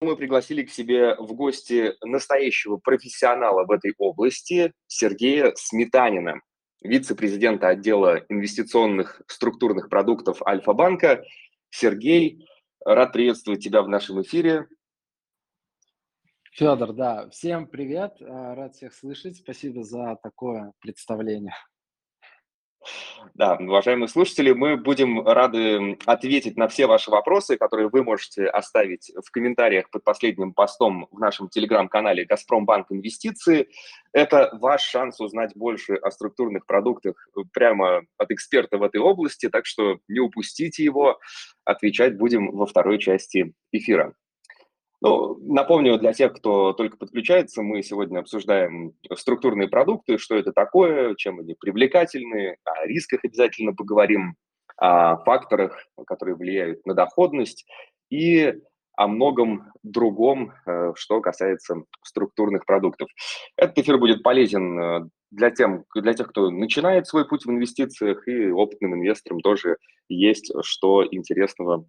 мы пригласили к себе в гости настоящего профессионала в этой области Сергея Сметанина, вице-президента отдела инвестиционных структурных продуктов Альфа-банка. Сергей, рад приветствовать тебя в нашем эфире. Федор, да, всем привет, э, рад всех слышать, спасибо за такое представление. Да, уважаемые слушатели, мы будем рады ответить на все ваши вопросы, которые вы можете оставить в комментариях под последним постом в нашем телеграм-канале «Газпромбанк Инвестиции». Это ваш шанс узнать больше о структурных продуктах прямо от эксперта в этой области, так что не упустите его, отвечать будем во второй части эфира. Ну, напомню для тех, кто только подключается, мы сегодня обсуждаем структурные продукты, что это такое, чем они привлекательны, о рисках обязательно поговорим, о факторах, которые влияют на доходность и о многом другом, э, что касается структурных продуктов. Этот эфир будет полезен э, для, тем, для тех, кто начинает свой путь в инвестициях, и опытным инвесторам тоже есть что интересного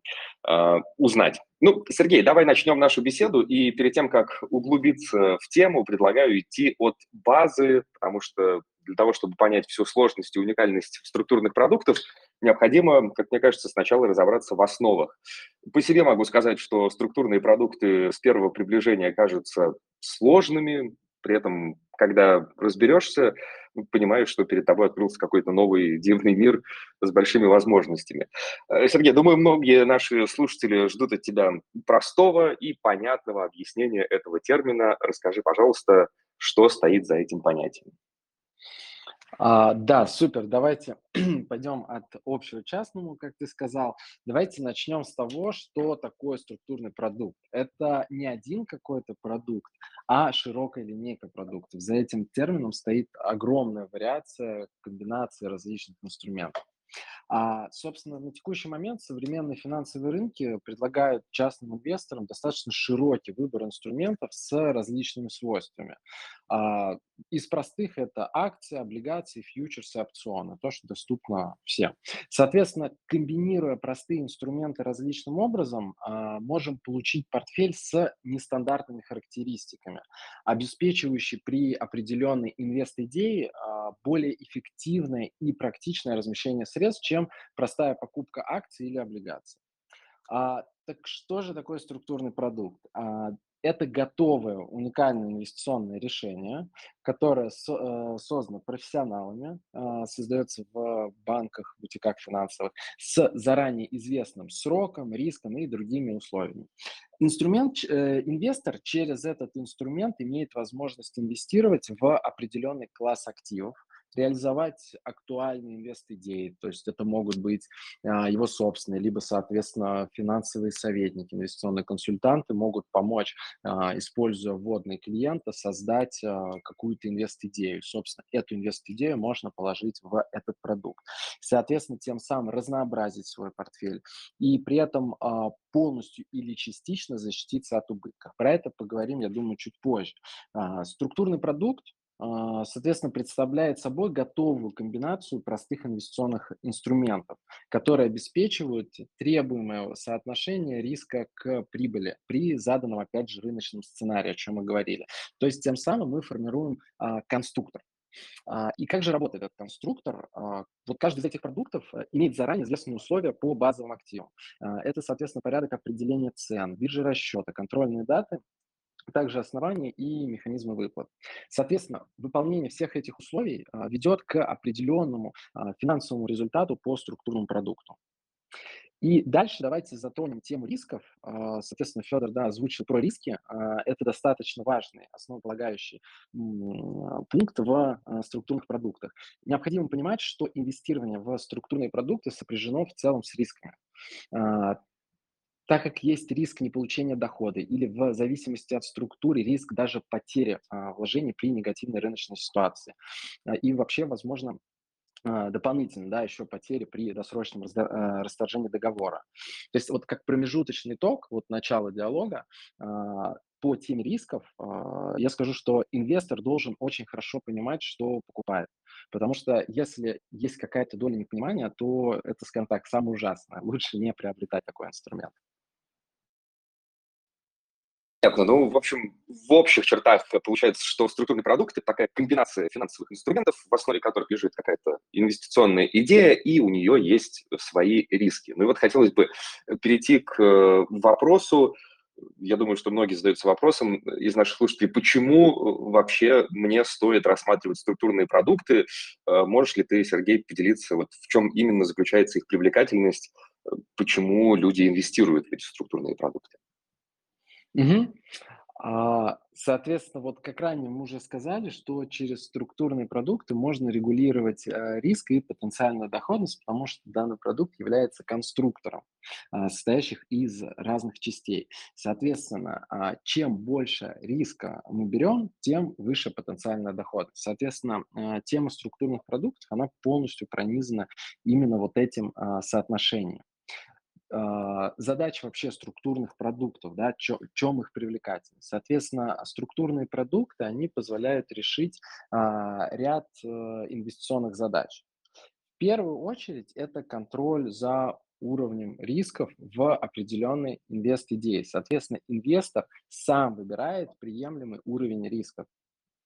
э, узнать. Ну, Сергей, давай начнем нашу беседу, и перед тем, как углубиться в тему, предлагаю идти от базы, потому что для того, чтобы понять всю сложность и уникальность структурных продуктов, необходимо, как мне кажется, сначала разобраться в основах. По себе могу сказать, что структурные продукты с первого приближения кажутся сложными, при этом, когда разберешься, понимаешь, что перед тобой открылся какой-то новый дивный мир с большими возможностями. Э, Сергей, думаю, многие наши слушатели ждут от тебя простого и понятного объяснения этого термина. Расскажи, пожалуйста, что стоит за этим понятием. А, да, супер. Давайте пойдем от общего к частному, как ты сказал. Давайте начнем с того, что такое структурный продукт. Это не один какой-то продукт, а широкая линейка продуктов. За этим термином стоит огромная вариация комбинации различных инструментов. А, собственно, на текущий момент современные финансовые рынки предлагают частным инвесторам достаточно широкий выбор инструментов с различными свойствами. А, из простых это акции, облигации, фьючерсы, опционы, то, что доступно всем. Соответственно, комбинируя простые инструменты различным образом, а, можем получить портфель с нестандартными характеристиками, обеспечивающий при определенной инвест-идее а, более эффективное и практичное размещение средств, чем простая покупка акций или облигаций. А, так что же такое структурный продукт? А, это готовое уникальное инвестиционное решение, которое со, э, создано профессионалами, э, создается в банках, бутиках финансовых, с заранее известным сроком, риском и другими условиями. Инструмент, э, инвестор через этот инструмент имеет возможность инвестировать в определенный класс активов, реализовать актуальные инвест-идеи, то есть это могут быть а, его собственные, либо, соответственно, финансовые советники, инвестиционные консультанты могут помочь, а, используя вводные клиента, создать а, какую-то инвест-идею. Собственно, эту инвест-идею можно положить в этот продукт. Соответственно, тем самым разнообразить свой портфель и при этом полностью или частично защититься от убытка. Про это поговорим, я думаю, чуть позже. Структурный продукт соответственно, представляет собой готовую комбинацию простых инвестиционных инструментов, которые обеспечивают требуемое соотношение риска к прибыли при заданном, опять же, рыночном сценарии, о чем мы говорили. То есть тем самым мы формируем а, конструктор. А, и как же работает этот конструктор? А, вот каждый из этих продуктов э, имеет заранее известные условия по базовым активам. А, это, соответственно, порядок определения цен, биржи расчета, контрольные даты также основания и механизмы выплат. Соответственно, выполнение всех этих условий а, ведет к определенному а, финансовому результату по структурному продукту. И дальше давайте затронем тему рисков. А, соответственно, Федор да, озвучил про риски. Это достаточно важный, основополагающий пункт в структурных продуктах. Необходимо понимать, что инвестирование в структурные продукты сопряжено в целом с рисками так как есть риск неполучения дохода или в зависимости от структуры риск даже потери а, вложений при негативной рыночной ситуации. А, и вообще, возможно, а, дополнительно, да, еще потери при досрочном а, расторжении договора. То есть вот как промежуточный итог, вот начало диалога, а, по теме рисков, я скажу, что инвестор должен очень хорошо понимать, что покупает. Потому что если есть какая-то доля непонимания, то это, скажем так, самое ужасное. Лучше не приобретать такой инструмент. Понятно. Ну, в общем, в общих чертах получается, что структурный продукт– это такая комбинация финансовых инструментов, в основе которых лежит какая-то инвестиционная идея, и у нее есть свои риски. Ну и вот хотелось бы перейти к э, вопросу, я думаю, что многие задаются вопросом из наших слушателей, почему вообще мне стоит рассматривать структурные продукты? Э, можешь ли ты, Сергей, поделиться, вот в чем именно заключается их привлекательность, э, почему люди инвестируют в эти структурные продукты? Мгм. А, соответственно, вот как ранее мы уже сказали, что через структурные продукты можно регулировать э, риск и потенциальную доходность, потому что данный продукт является конструктором, а, состоящих из разных частей. Соответственно, а, чем больше риска мы берем, тем выше потенциальная доходность. Соответственно, а, тема структурных продуктов, она полностью пронизана именно вот этим а, соотношением задача вообще структурных продуктов, да, чем их привлекательность. Соответственно, структурные продукты, они позволяют решить а, ряд а, инвестиционных задач. В первую очередь это контроль за уровнем рисков в определенной инвест-идее. Соответственно, инвестор сам выбирает приемлемый уровень рисков.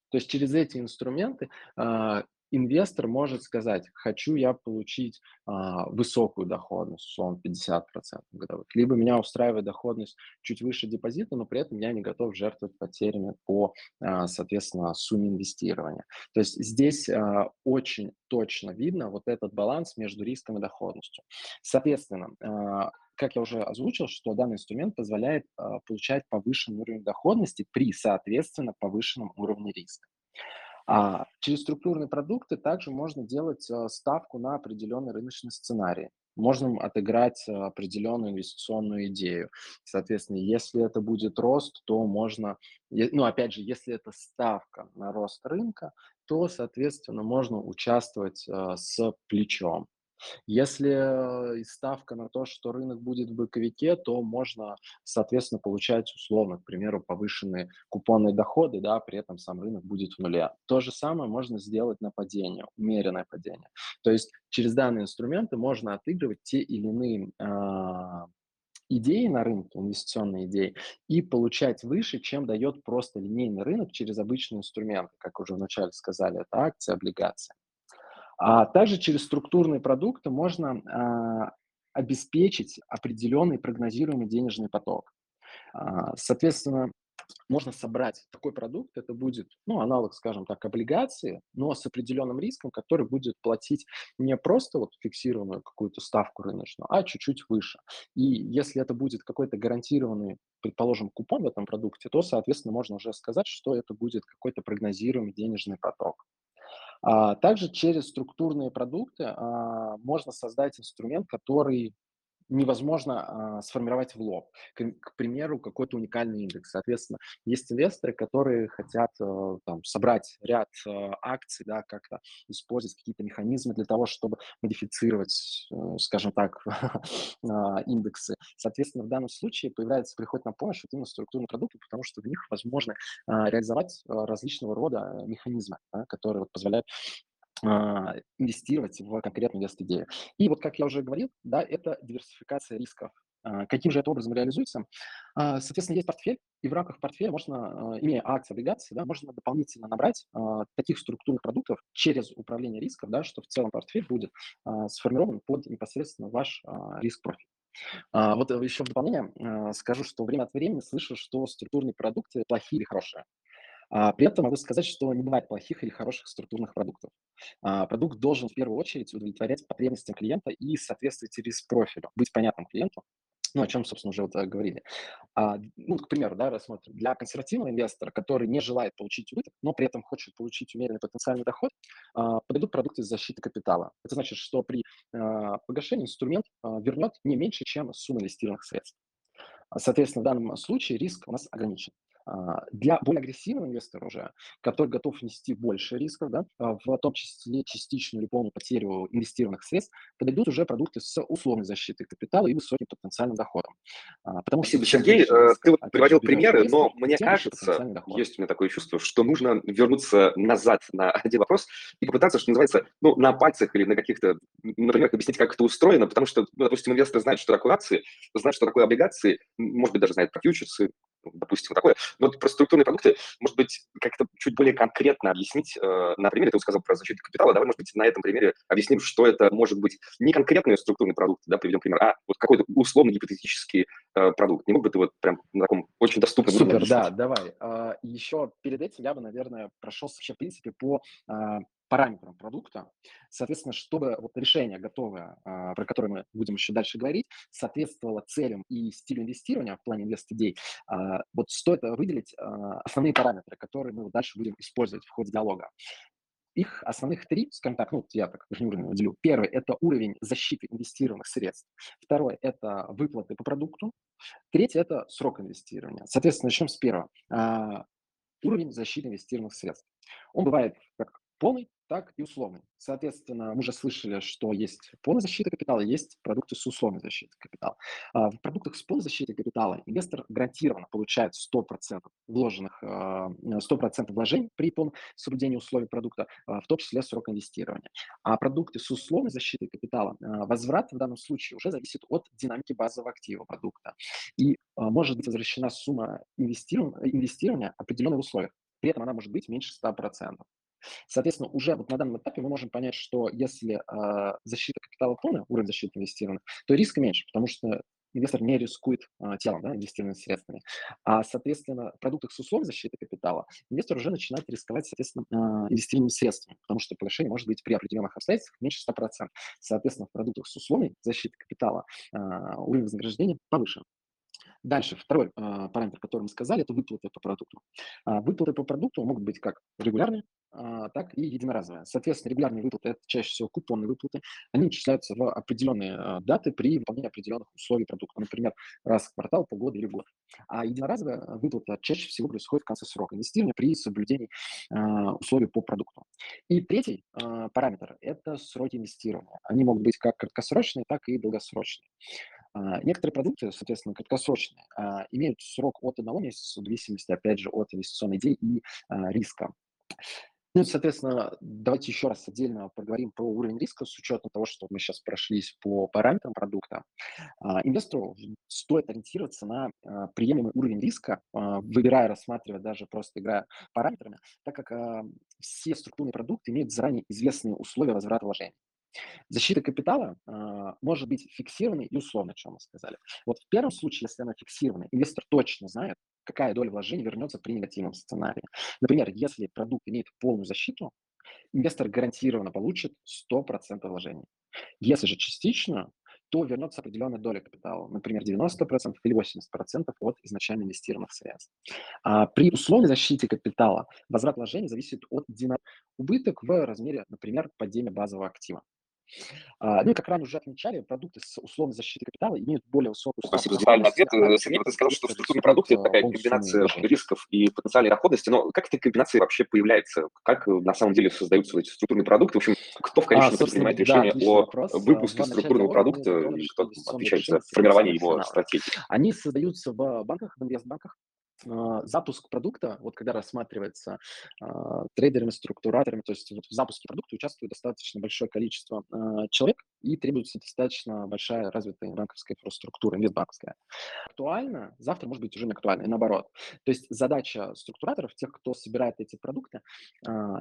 То есть через эти инструменты а, инвестор может сказать, хочу я получить а, высокую доходность, условно 50% годовых, либо меня устраивает доходность чуть выше депозита, но при этом я не готов жертвовать потерями по, а, соответственно, сумме инвестирования. То есть здесь а, очень точно видно вот этот баланс между риском и доходностью. Соответственно, а, как я уже озвучил, что данный инструмент позволяет а, получать повышенный уровень доходности при, соответственно, повышенном уровне риска. А через структурные продукты также можно делать э, ставку на определенный рыночный сценарий. Можно отыграть э, определенную инвестиционную идею. Соответственно, если это будет рост, то можно, ну, опять же, если это ставка на рост рынка, то, соответственно, можно участвовать э, с плечом. Если э, ставка на то, что рынок будет в боковике, то можно, соответственно, получать условно, к примеру, повышенные купонные доходы, да, при этом сам рынок будет в нуле. То же самое можно сделать на падение, умеренное падение. То есть через данные инструменты можно отыгрывать те или иные а, идеи на рынке, инвестиционные идеи, и получать выше, чем дает просто линейный рынок через обычные инструменты, как уже вначале сказали, это акции, облигации. А также через структурные продукты можно а, обеспечить определенный прогнозируемый денежный поток. А, соответственно, можно собрать такой продукт, это будет, ну, аналог, скажем так, облигации, но с определенным риском, который будет платить не просто вот фиксированную какую-то ставку рыночную, а чуть-чуть выше. И если это будет какой-то гарантированный, предположим, купон в этом продукте, то, соответственно, можно уже сказать, что это будет какой-то прогнозируемый денежный поток. А, также через структурные продукты а, можно создать инструмент, который невозможно а, сформировать в лоб. К, к примеру, какой-то уникальный индекс. Соответственно, есть инвесторы, которые хотят а, там, собрать ряд а, акций, да, как-то использовать какие-то механизмы для того, чтобы модифицировать, а, скажем так, а, индексы. Соответственно, в данном случае появляется, приходит на помощь вот именно структурные продукты, потому что в них возможно а, реализовать а, различного рода механизмы, да, которые вот, позволяют инвестировать в конкретную инвест-идею. И вот, как я уже говорил, да, это диверсификация рисков. А, каким же это образом реализуется? А, соответственно, есть портфель, и в рамках портфеля можно, имея акции, облигации, да, можно дополнительно набрать таких структурных продуктов через управление рисков, да, что в целом портфель будет сформирован под непосредственно ваш риск-профиль. вот еще в дополнение скажу, что время от времени слышу, что структурные продукты плохие или хорошие. А, при этом могу сказать, что не бывает плохих или хороших структурных продуктов. А, продукт должен в первую очередь удовлетворять потребностям клиента и соответствовать риск-профилю, быть понятным клиенту, ну, о чем, собственно, уже вот э, говорили. А, ну, к примеру, да, рассмотрим. Для консервативного инвестора, который не желает получить убыток, но при этом хочет получить умеренный потенциальный доход, а, подойдут продукты защиты капитала. Это значит, что при а, погашении инструмент а, вернет не меньше, чем сумма инвестированных средств. Соответственно, в данном случае риск у нас ограничен. А, для более агрессивного инвестора уже, который готов нести больше рисков, да, а, в том числе частичную или полную потерю инвестированных средств, подойдут уже продукты с условной защитой капитала и высоким потенциальным доходом. А, потому что Сергей. Э, ты приводил примеры, но мне кажется, есть у меня такое чувство, что нужно вернуться назад на один вопрос и попытаться, что называется, ну, на пальцах или на каких-то, например, объяснить, как это устроено, потому что, ну, допустим, инвесторы знают, что такое акции, знают, что такое облигации, может быть, даже знают про фьючерсы, допустим, такое. Но вот про структурные продукты, может быть, как-то чуть более конкретно объяснить э, на примере, ты сказал про защиту капитала, давай, может быть, на этом примере объясним, что это может быть не конкретный структурный продукт, да, приведем пример, а вот какой-то условный гипотетический э, продукт. Не мог бы ты вот прям на таком очень доступном Супер, да, давай. А, еще перед этим я бы, наверное, прошелся вообще, в принципе, по а, параметрам продукта. Соответственно, чтобы вот решение готовое, а, про которое мы будем еще дальше говорить, соответствовало целям и стилю инвестирования в плане инвест-идей, а, вот стоит выделить а, основные параметры, которые мы дальше будем использовать в ходе диалога. Их основных три, скажем так, ну, я так уровень выделю. Первый– это уровень защиты инвестированных средств. Второй– это выплаты по продукту. Третий– это срок инвестирования. Соответственно, начнем с первого. Уровень защиты инвестированных средств. Он бывает как полный, так и условный. Соответственно, мы уже слышали, что есть полная защита капитала, есть продукты с условной защитой капитала. А, в продуктах с полной защитой капитала инвестор гарантированно получает 100% вложенных, 100% а, вложений при полном соблюдении условий продукта, а, в том числе срок инвестирования. А продукты с условной защитой капитала, возврат в данном случае уже зависит от динамики базового актива продукта. И может быть возвращена сумма инвестирования определенных условиях. При этом она может быть меньше 100%. Соответственно, уже вот на данном этапе мы можем понять, что если э, защита капитала полная, уровень защиты инвестированных, то риска меньше, потому что инвестор не рискует а, телом, да, инвестированными средствами. А, соответственно, в продуктах с условием защиты капитала инвестор уже начинает рисковать, соответственно, а, инвестированными средствами, потому что погашение может быть при определенных обстоятельствах меньше 100%. Соответственно, в продуктах с условием защиты капитала а, уровень вознаграждения повыше. Дальше, второй а, параметр, который мы сказали, это выплаты по продукту. А, выплаты по продукту могут быть как регулярные, а, так и единоразовые. Соответственно, регулярные выплаты– это чаще всего купонные выплаты. Они начисляются в определенные а, даты при выполнении определенных условий продукта. Например, раз в квартал, полгода или год. А единоразовая выплата чаще всего происходит в конце срока инвестирования при соблюдении а, условий по продукту. И третий а, параметр– это сроки инвестирования. Они могут быть как краткосрочные, так и долгосрочные. А, некоторые продукты, соответственно, краткосрочные, а, имеют срок от одного месяца, в зависимости, опять же, от инвестиционной идеи и а, риска. Ну, соответственно, давайте еще раз отдельно поговорим про уровень риска с учетом того, что мы сейчас прошлись по параметрам продукта. Инвестору стоит ориентироваться на приемлемый уровень риска, выбирая, рассматривая, даже просто играя параметрами, так как все структурные продукты имеют заранее известные условия возврата вложений. Защита капитала а, может быть фиксированной и условной, о чем мы сказали. Вот в первом случае, если она фиксированная, инвестор точно знает, какая доля вложений вернется при негативном сценарии. Например, если продукт имеет полную защиту, инвестор гарантированно получит 100% вложений. Если же частично, то вернется определенная доля капитала, например, 90% или 80% от изначально инвестированных средств. А при условной защите капитала возврат вложений зависит от динамики убыток в размере, например, падения базового актива. А, ну и как ранее уже отмечали, продукты с условной защитой капитала имеют более высокую Спасибо за ответ. Сергей, ты сказал, что структурные продукты – это такая комбинация рисков и потенциальной доходности, но как эта комбинация вообще появляется? Как на самом деле создаются эти структурные продукты? В общем, кто в конечном итоге принимает решение о вопрос. выпуске структурного продукта и кто отвечает за формирование его стратегии? Они создаются в банках, в инвестбанках, а, запуск продукта, вот когда рассматривается а, трейдерами, структураторами, то есть вот в запуске продукта участвует достаточно большое количество а, человек и требуется достаточно большая развитая банковская инфраструктура, инвестбанковская. Актуально, завтра может быть уже не актуально, и наоборот. То есть задача структураторов, тех, кто собирает эти продукты,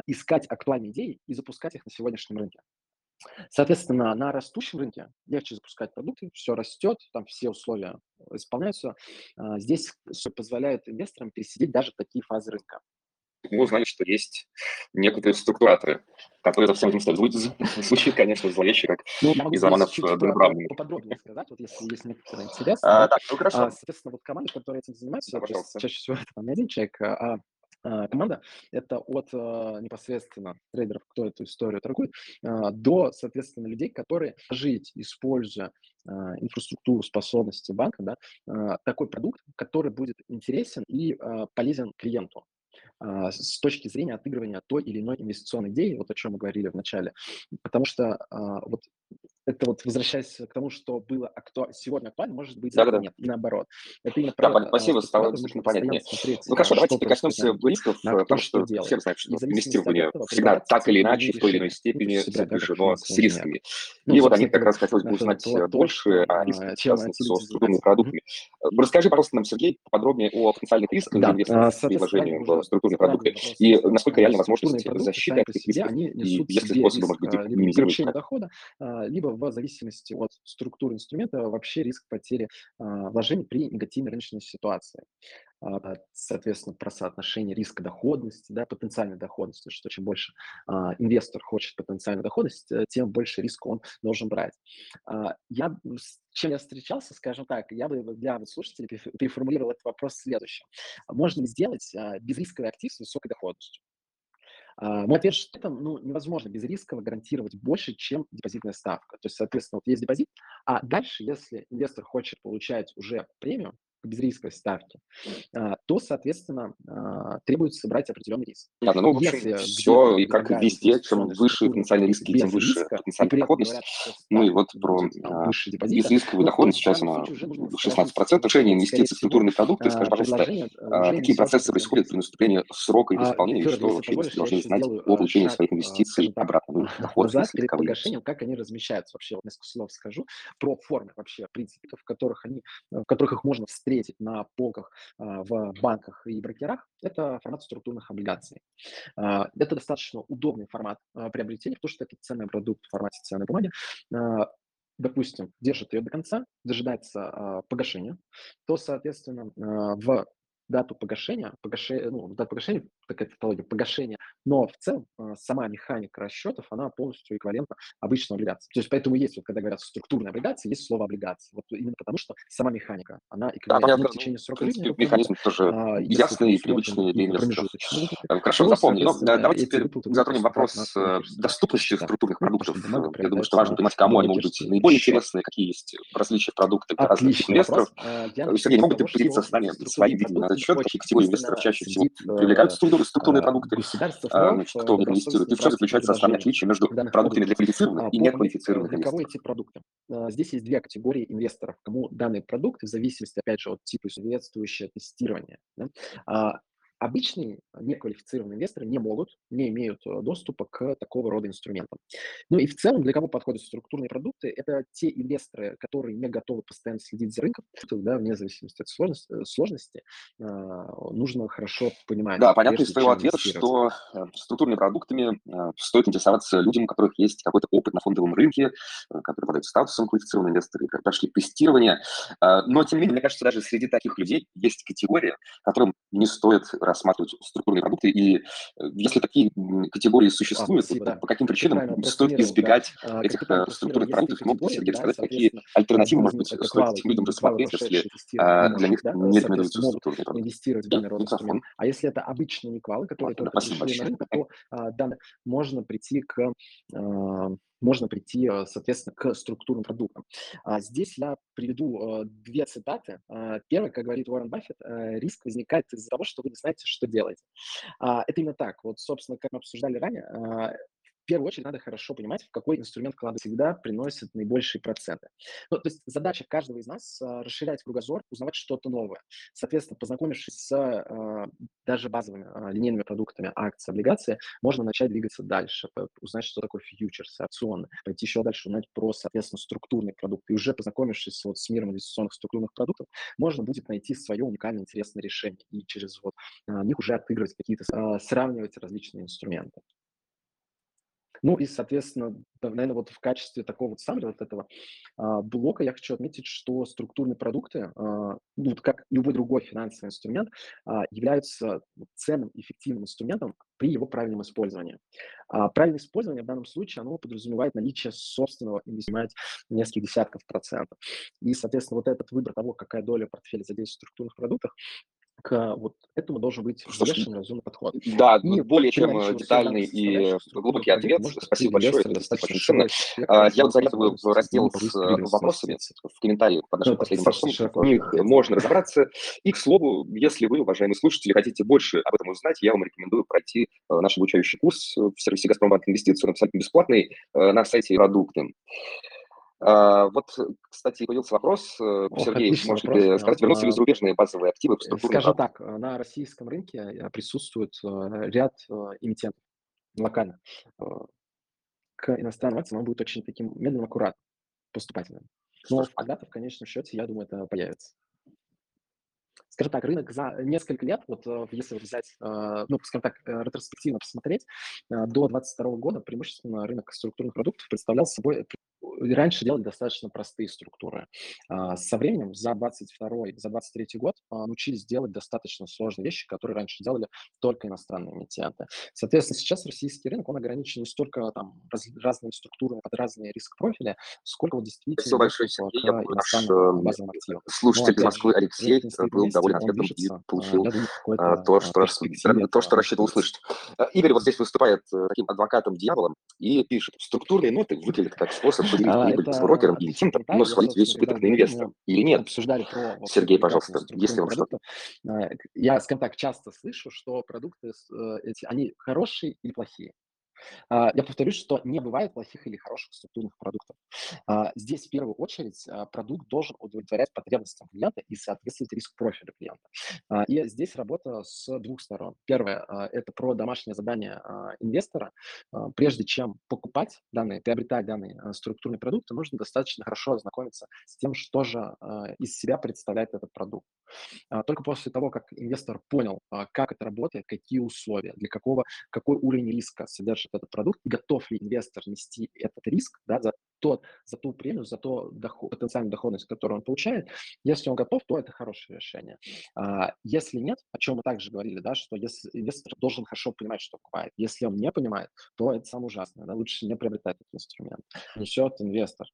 искать актуальные идеи и запускать их на сегодняшнем рынке. Соответственно, на растущем рынке легче запускать продукты, все растет, там все условия исполняются. А, здесь позволяет инвесторам пересидеть даже такие фазы рынка. Мы узнали, что есть некоторые структураторы, которые это всем этим стоят. Звучит, конечно, зловеще, как ну, из романов Донбравни. Поподробнее сказать, вот если есть некоторый интерес. А, так, ну хорошо. А, соответственно, вот команды, которые этим занимаются, да, чаще всего это не один человек, а а, команда, это от а, непосредственно трейдеров, кто эту историю торгует, а, до, соответственно, людей, которые жить, используя инфраструктуру, способности банка, да, такой продукт, который будет интересен и полезен клиенту с точки зрения отыгрывания той или иной инвестиционной идеи, вот о чем мы говорили в начале. Потому что вот это вот возвращаясь к тому, что было акту... сегодня актуально, может быть, Да-да-да. нет, и наоборот. Это именно Да, пон- спасибо, стало нужно понятнее. Ну хорошо, давайте что теперь происходит коснемся на рынке, рисков, э, потому что что все знают, что инвестирование всегда так или иначе, в той или иной степени да, сопряжено с рисками. Ну, И вот о них собственно как раз хотелось бы узнать э, больше о рисках, чем связанных со структурными продуктами. Э, Расскажи, пожалуйста, нам, Сергей, подробнее о потенциальных рисках Да, инвесторов а, уже в структурные продукты и насколько реально возможности защиты от этих рисков, они если способы, может быть, а, минимизировать дохода, либо в зависимости от структуры инструмента вообще риск потери а, вложений при негативной рыночной ситуации. А, Соответственно, про соотношение риска-доходности, да, потенциальной доходности, что чем больше а, инвестор хочет потенциальную доходность, э, тем больше риска он должен брать. Я, чем я встречался, скажем так, я бы для слушателей переф- переформулировал этот вопрос следующим. Можно ли сделать безрисковый актив с высокой доходностью? А, Мой ответ, что это ну, невозможно без риска гарантировать больше, чем депозитная ставка. То есть, соответственно, вот есть депозит, а дальше, если инвестор хочет получать уже премию по безрисковой ставке, а, то, соответственно, а, требуется брать определенный риск. Ладно, ну, в общем, Если все, и как везде, чем выше продукты риски, тем без выше риска, потенциальная доходность. говорят, Ну и вот про будет там, э, выше депозита, безрисковую ну, доходность сейчас она случае уже нужно в насторожиться, 16%. потому что, Решение инвестиций в структурные продукты, скажи, а, пожалуйста, а, какие процессы происходят при наступлении срока их А, исполнения, и что вообще должны знать о а, получении своих а, инвестиций обратно, ну, назад перед погашением, как они размещаются вообще. Вот несколько слов скажу про формы вообще, принципы, в которых они, в которых их можно встретить на полках а, в банках и брокерах. Это формат структурных облигаций. А, Это достаточно удобный формат а, приобретения, потому что это ценный продукт в формате ценной бумаги. Допустим, держит ее до конца, дожидается погашения, то, соответственно, в дату погашения, погаше, ну, дату погашения, такая тавтология, погашение, но в целом а, сама механика расчетов, она полностью эквивалентна обычной облигации. То есть поэтому есть, вот когда говорят структурные облигации, есть слово облигации. Вот именно потому, что сама механика, она Да, эквивалентна понятно. в Ну, течение в срока жизни механизм тоже а, ясный и привычный для инвесторов. Э, Хорошо, то, запомнили. Ну, да, давайте теперь затронем вопрос э, доступности структурных Ну, продуктов. Э, Я думаю, что важно понимать, кому они могут быть наиболее интересны, какие есть различия продукта для вопрос. инвесторов. Сергей, могут того, поделиться с нами своим видением счет, какие категории инвесторов чаще всего э, структуры- структурные э, продукты, а, значит, кто в них инвестирует, и в чем заключается основные предложения отличия между продуктами для квалифицированных А, и э, неквалифицированных для кого инвесторов. эти продукты? Э, Здесь есть две категории инвесторов, кому данные продукты в зависимости, опять же, от типа соответствующее тестирование. Да. А, Обычные неквалифицированные инвесторы не могут, не имеют э, доступа к такого рода инструментам. Ну и в целом, для кого подходят структурные продукты, это те инвесторы, которые не готовы постоянно следить за рынком, да, вне зависимости от сложности, э, сложности а, нужно хорошо понимать, Да, понятно из твоего ответа, что э, структурными продуктами стоит интересоваться людям, у которых есть какой-то опыт на фондовом рынке, которые обладают статусом квалифицированного инвестора, и прошли тестирование. Э, Но, тем не менее, мне кажется, даже среди таких людей есть категория, которым не стоит рассматривать структурные продукты. И э, если такие категории А, существуют, спасибо, то да. по каким причинам стоит просканировал, да. избегать А, этих э, структурных продуктов? Не Могут ли, Сергей, рассказать, какие альтернативы, может быть, это стоит квалы, этим людям квалы, рассмотреть, если э, не для них да, не рекомендуются структурные продукты? инвестировать в данный род. А если это обычные неквалы, которые Ладно, да, только пришли на рынок, то а, можно прийти к а, можно прийти, э, соответственно, к структурным продуктам. А Здесь я приведу э, две цитаты. А, Первое, как говорит Уоррен Баффет, э, риск возникает из-за того, что вы не знаете, что делаете. А, Это именно так. Вот, собственно, как мы обсуждали ранее, в первую очередь надо хорошо понимать, в какой инструмент вкладывать всегда приносит наибольшие проценты. Ну, то есть задача каждого из нас а, расширять кругозор, узнавать что-то новое. Соответственно, познакомившись с а, даже базовыми а, линейными продуктами акции, облигации, можно начать двигаться дальше, узнать, что такое фьючерсы, опционы, пойти еще дальше, узнать про, соответственно, структурные продукты. И уже познакомившись вот с миром инвестиционных структурных продуктов, можно будет найти свое уникальное, интересное решение и через вот них уже отыгрывать какие-то, сравнивать различные инструменты. Ну и, соответственно, наверное, вот в качестве такого вот саммари вот этого а, блока я хочу отметить, что структурные продукты, а, ну, вот как любой другой финансовый инструмент, а, являются ценным, эффективным инструментом при его правильном использовании. А правильное использование в данном случае, оно подразумевает наличие собственного инвестирования нескольких десятков процентов. И, соответственно, вот этот выбор того, какая доля портфеля задействуется в структурных продуктах, к вот этому должен быть ж, взвешенный, разумный подход. Да, И более чем э, детальный и глубокий ответ. Спасибо большое, это спектр А, Я вот заглядываю в раздел с э, вопросами в комментариях под Ну, нашим последним постом. В них можно разобраться. И, к слову, если вы, уважаемые слушатели, хотите больше об этом узнать, я вам рекомендую пройти э, наш обучающий курс в сервисе «Газпромбанк Инвестиции». Он абсолютно бесплатный на сайте «Продукты». А, вот, кстати, появился вопрос. Э, Ох, Сергей, можете вопрос. сказать, вернутся ли зарубежные базовые активы в э, структурный скажем продукт? так, на российском рынке э, присутствует ряд эмитентов локально. К иностранным акциям он будет очень таким медленным, аккуратным, поступательным. Но когда-то в конечном счете, я думаю, это появится. Скажем так, рынок за несколько лет, вот если взять, ну, скажем так, ретроспективно посмотреть, до 2022 года преимущественно рынок структурных продуктов представлял собой, раньше делали достаточно простые структуры. А Со временем, за 22 за 23 год, а, научились делать достаточно сложные вещи, которые раньше делали только иностранные эмитенты. Соответственно, сейчас российский рынок, он ограничен не столько там раз- разными структурами под разные риск-профили, сколько вот действительно Спасибо большое, Сергей. Я э, активам. Но слушатель из опять Москвы Алексей э, был доволен ответом и. А, получил а, то, а, что, то, что рассчитывал услышать. А, Игорь вот здесь выступает э, таким адвокатом-дьяволом и пишет, структурные ноты выглядят как способ поделить А, прибыль с Это брокером и абсолютно эмитентом, не так. но свалить весь убыток на инвестора. Или нет? обсуждали про вообще Сергей, пожалуйста, если вам что. продукты. А, к- Я, скажем так, часто слышу, что продукты э, эти, они хорошие или плохие. А, Я повторюсь, что не бывает плохих или хороших структурных продуктов. А, Здесь в первую очередь а, продукт должен удовлетворять потребностям клиента и соответствовать риск-профилю клиента. А, И здесь работа с двух сторон. Первое это про домашнее задание инвестора. Прежде чем покупать данные, приобретать данные структурные продукты, нужно достаточно хорошо ознакомиться с тем, что же из себя представляет этот продукт. А, Только после того, как инвестор понял, а, как это работает, какие условия, для какого, какой уровень риска содержит этот продукт, готов ли инвестор нести этот риск да, за, тот, за ту премию, за ту доход, потенциальную доходность, которую он получает. Если он готов, то это хорошее решение. А, Если нет, о чем мы также говорили, да, что если инвестор должен хорошо понимать, что покупает. Если он не понимает, то это самое ужасное. Да, лучше не приобретать этот инструмент. Несет инвестор.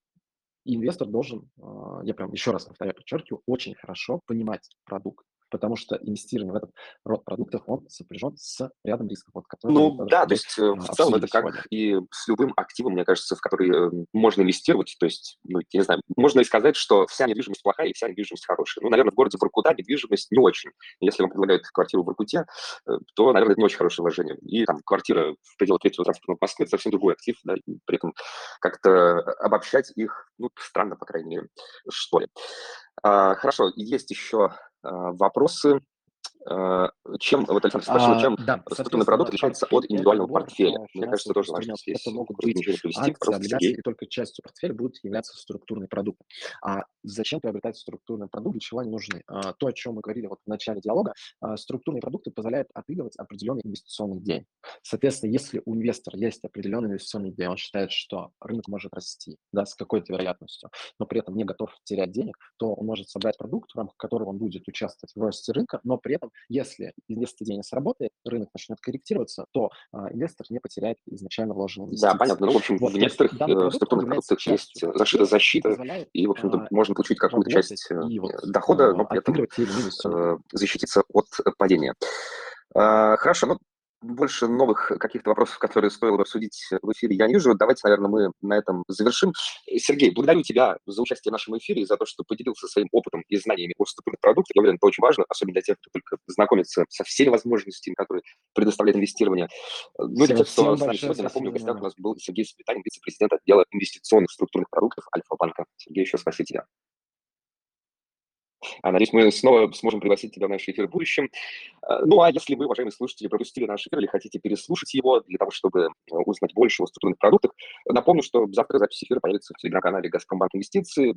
И инвестор должен, а, я прям еще раз повторяю, подчеркиваю, очень хорошо понимать продукт, потому что инвестирование в этот род продуктов, он сопряжен с рядом рисков, вот, Ну да, то есть э, в целом это как сегодня. и с любым активом, мне кажется, в который э, можно инвестировать. То есть, ну, я не знаю, можно и сказать, что вся недвижимость плохая и вся недвижимость хорошая. Ну, наверное, в городе Воркута недвижимость не очень. Если вам предлагают квартиру в Воркуте, э, то, наверное, это не очень хорошее вложение. И там квартира в пределах третьего транспортного Москвы– это совсем другой актив, да, и при этом как-то обобщать их, ну, странно, по крайней мере, что ли. А, хорошо, есть еще вопросы. Э, чем, вот Александр спрашивает, А, чем да, структурный продукт отличается от индивидуального портфеля? Мне кажется, тоже важно здесь Это могут быть акции, облигации, только частью портфеля будут являться структурные продукты. А зачем приобретать структурный продукт, для чего они нужны? А, то, о чем мы говорили вот в начале диалога, а, структурные продукты позволяют отыгрывать определенный инвестиционный день. Соответственно, если у инвестора есть определенный инвестиционный день, он считает, что рынок может расти да, с какой-то вероятностью, но при этом не готов терять денег, то он может собрать продукт, в рамках которого он будет участвовать в росте рынка, но при этом, если инвестиционный день не сработает, рынок начнет корректироваться, то а, инвестор не потеряет изначально вложенные Да, инвестиции. понятно. Ну, в общем, Вот, в некоторых э, продукт, структурных продуктах есть э, зашита и защита, и, в общем-то, а, можно получить какую-то часть э, и вот дохода, но при этом э, защититься от падения. А, Хорошо, ну, больше новых каких-то вопросов, которые стоило бы обсудить в эфире, я не вижу. Давайте, наверное, мы на этом завершим. Сергей, благодарю тебя за участие в нашем эфире и за то, что поделился своим опытом и знаниями о структурных продуктах. Я уверен, это очень важно, особенно для тех, кто только знакомится со всеми возможностями, которые предоставляет инвестирование. Ну и для тех, кто с нами сегодня, напомню, в гостях у нас был Сергей Светанин, вице-президент отдела инвестиционных структурных продуктов Альфа-банка. Сергей, еще спасибо тебе. А, надеюсь, мы снова сможем пригласить тебя в наш эфир в будущем. Э, Ну, а если вы, уважаемые слушатели, пропустили наш эфир или хотите переслушать его для того, чтобы узнать больше о структурных продуктах, напомню, что завтра запись эфира появится в телеграм-канале «Газпромбанк Инвестиции».